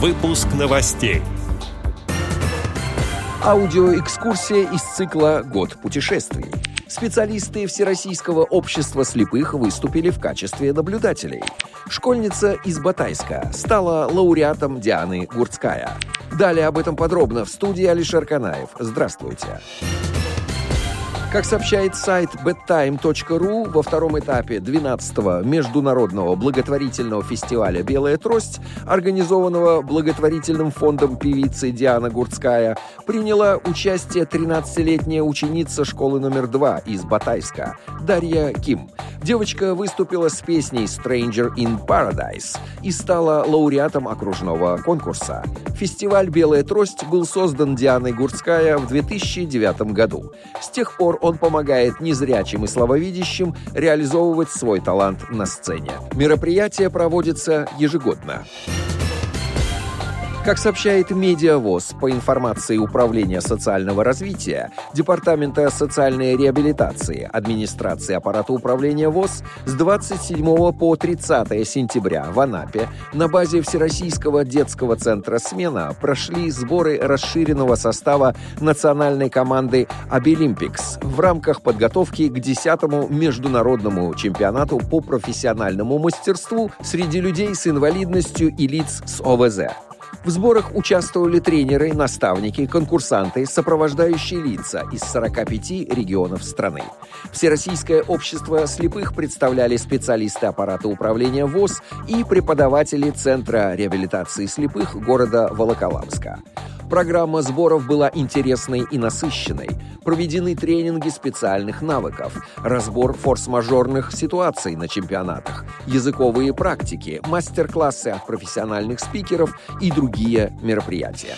Выпуск новостей. Аудиоэкскурсия из цикла «Год путешествий». Специалисты Всероссийского общества слепых выступили в качестве наблюдателей. Школьница из Батайска стала лауреатом Дианы Гурцкая. Далее об этом подробно в студии Алишер Канаев. Здравствуйте. Здравствуйте. Как сообщает сайт bedtime.ru, во втором этапе 12-го международного благотворительного фестиваля «Белая трость», организованного благотворительным фондом певицы Диана Гурцкая, приняла участие 13-летняя ученица школы номер 2 из Батайска Дарья Ким. Девочка выступила с песней «Stranger in Paradise» и стала лауреатом окружного конкурса. Фестиваль «Белая трость» был создан Дианой Гурцкая в 2009 году. С тех пор он помогает незрячим и слабовидящим реализовывать свой талант на сцене. Мероприятие проводится ежегодно. Как сообщает Медиавоз по информации Управления социального развития, Департамента социальной реабилитации администрации аппарата управления ВОЗ с 27 по 30 сентября в Анапе на базе Всероссийского детского центра «Смена» прошли сборы расширенного состава национальной команды «Обилимпикс» в рамках подготовки к 10-му международному чемпионату по профессиональному мастерству среди людей с инвалидностью и лиц с ОВЗ. В сборах участвовали тренеры, наставники, конкурсанты, сопровождающие лица из 45 регионов страны. Всероссийское общество слепых представляли специалисты аппарата управления ВОЗ и преподаватели Центра реабилитации слепых города Волоколамска. Программа сборов была интересной и насыщенной. Проведены тренинги специальных навыков, разбор форс-мажорных ситуаций на чемпионатах, языковые практики, мастер-классы от профессиональных спикеров и другие мероприятия.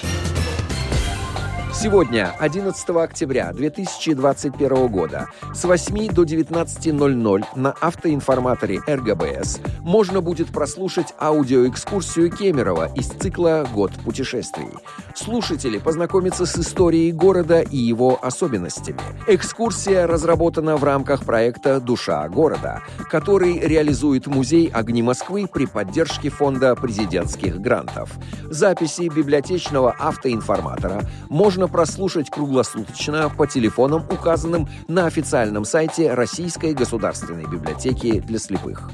Сегодня, 11 октября 2021 года, с 8 до 19.00 на автоинформаторе РГБС можно будет прослушать аудиоэкскурсию Кемерова из цикла «Год путешествий». Слушатели познакомятся с историей города и его особенностями. Экскурсия разработана в рамках проекта «Душа города», который реализует Музей огни Москвы при поддержке Фонда президентских грантов. Записи библиотечного автоинформатора можно прослушать круглосуточно по телефонам, указанным на официальном сайте Российской государственной библиотеки для слепых.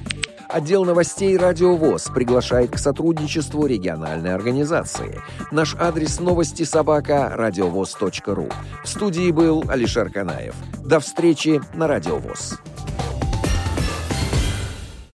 Отдел новостей «Радио ВОЗ» приглашает к сотрудничеству региональной организации. Наш адрес новости собака радиовоз.ру. В студии был Алишер Канаев. До встречи на «Радио ВОЗ».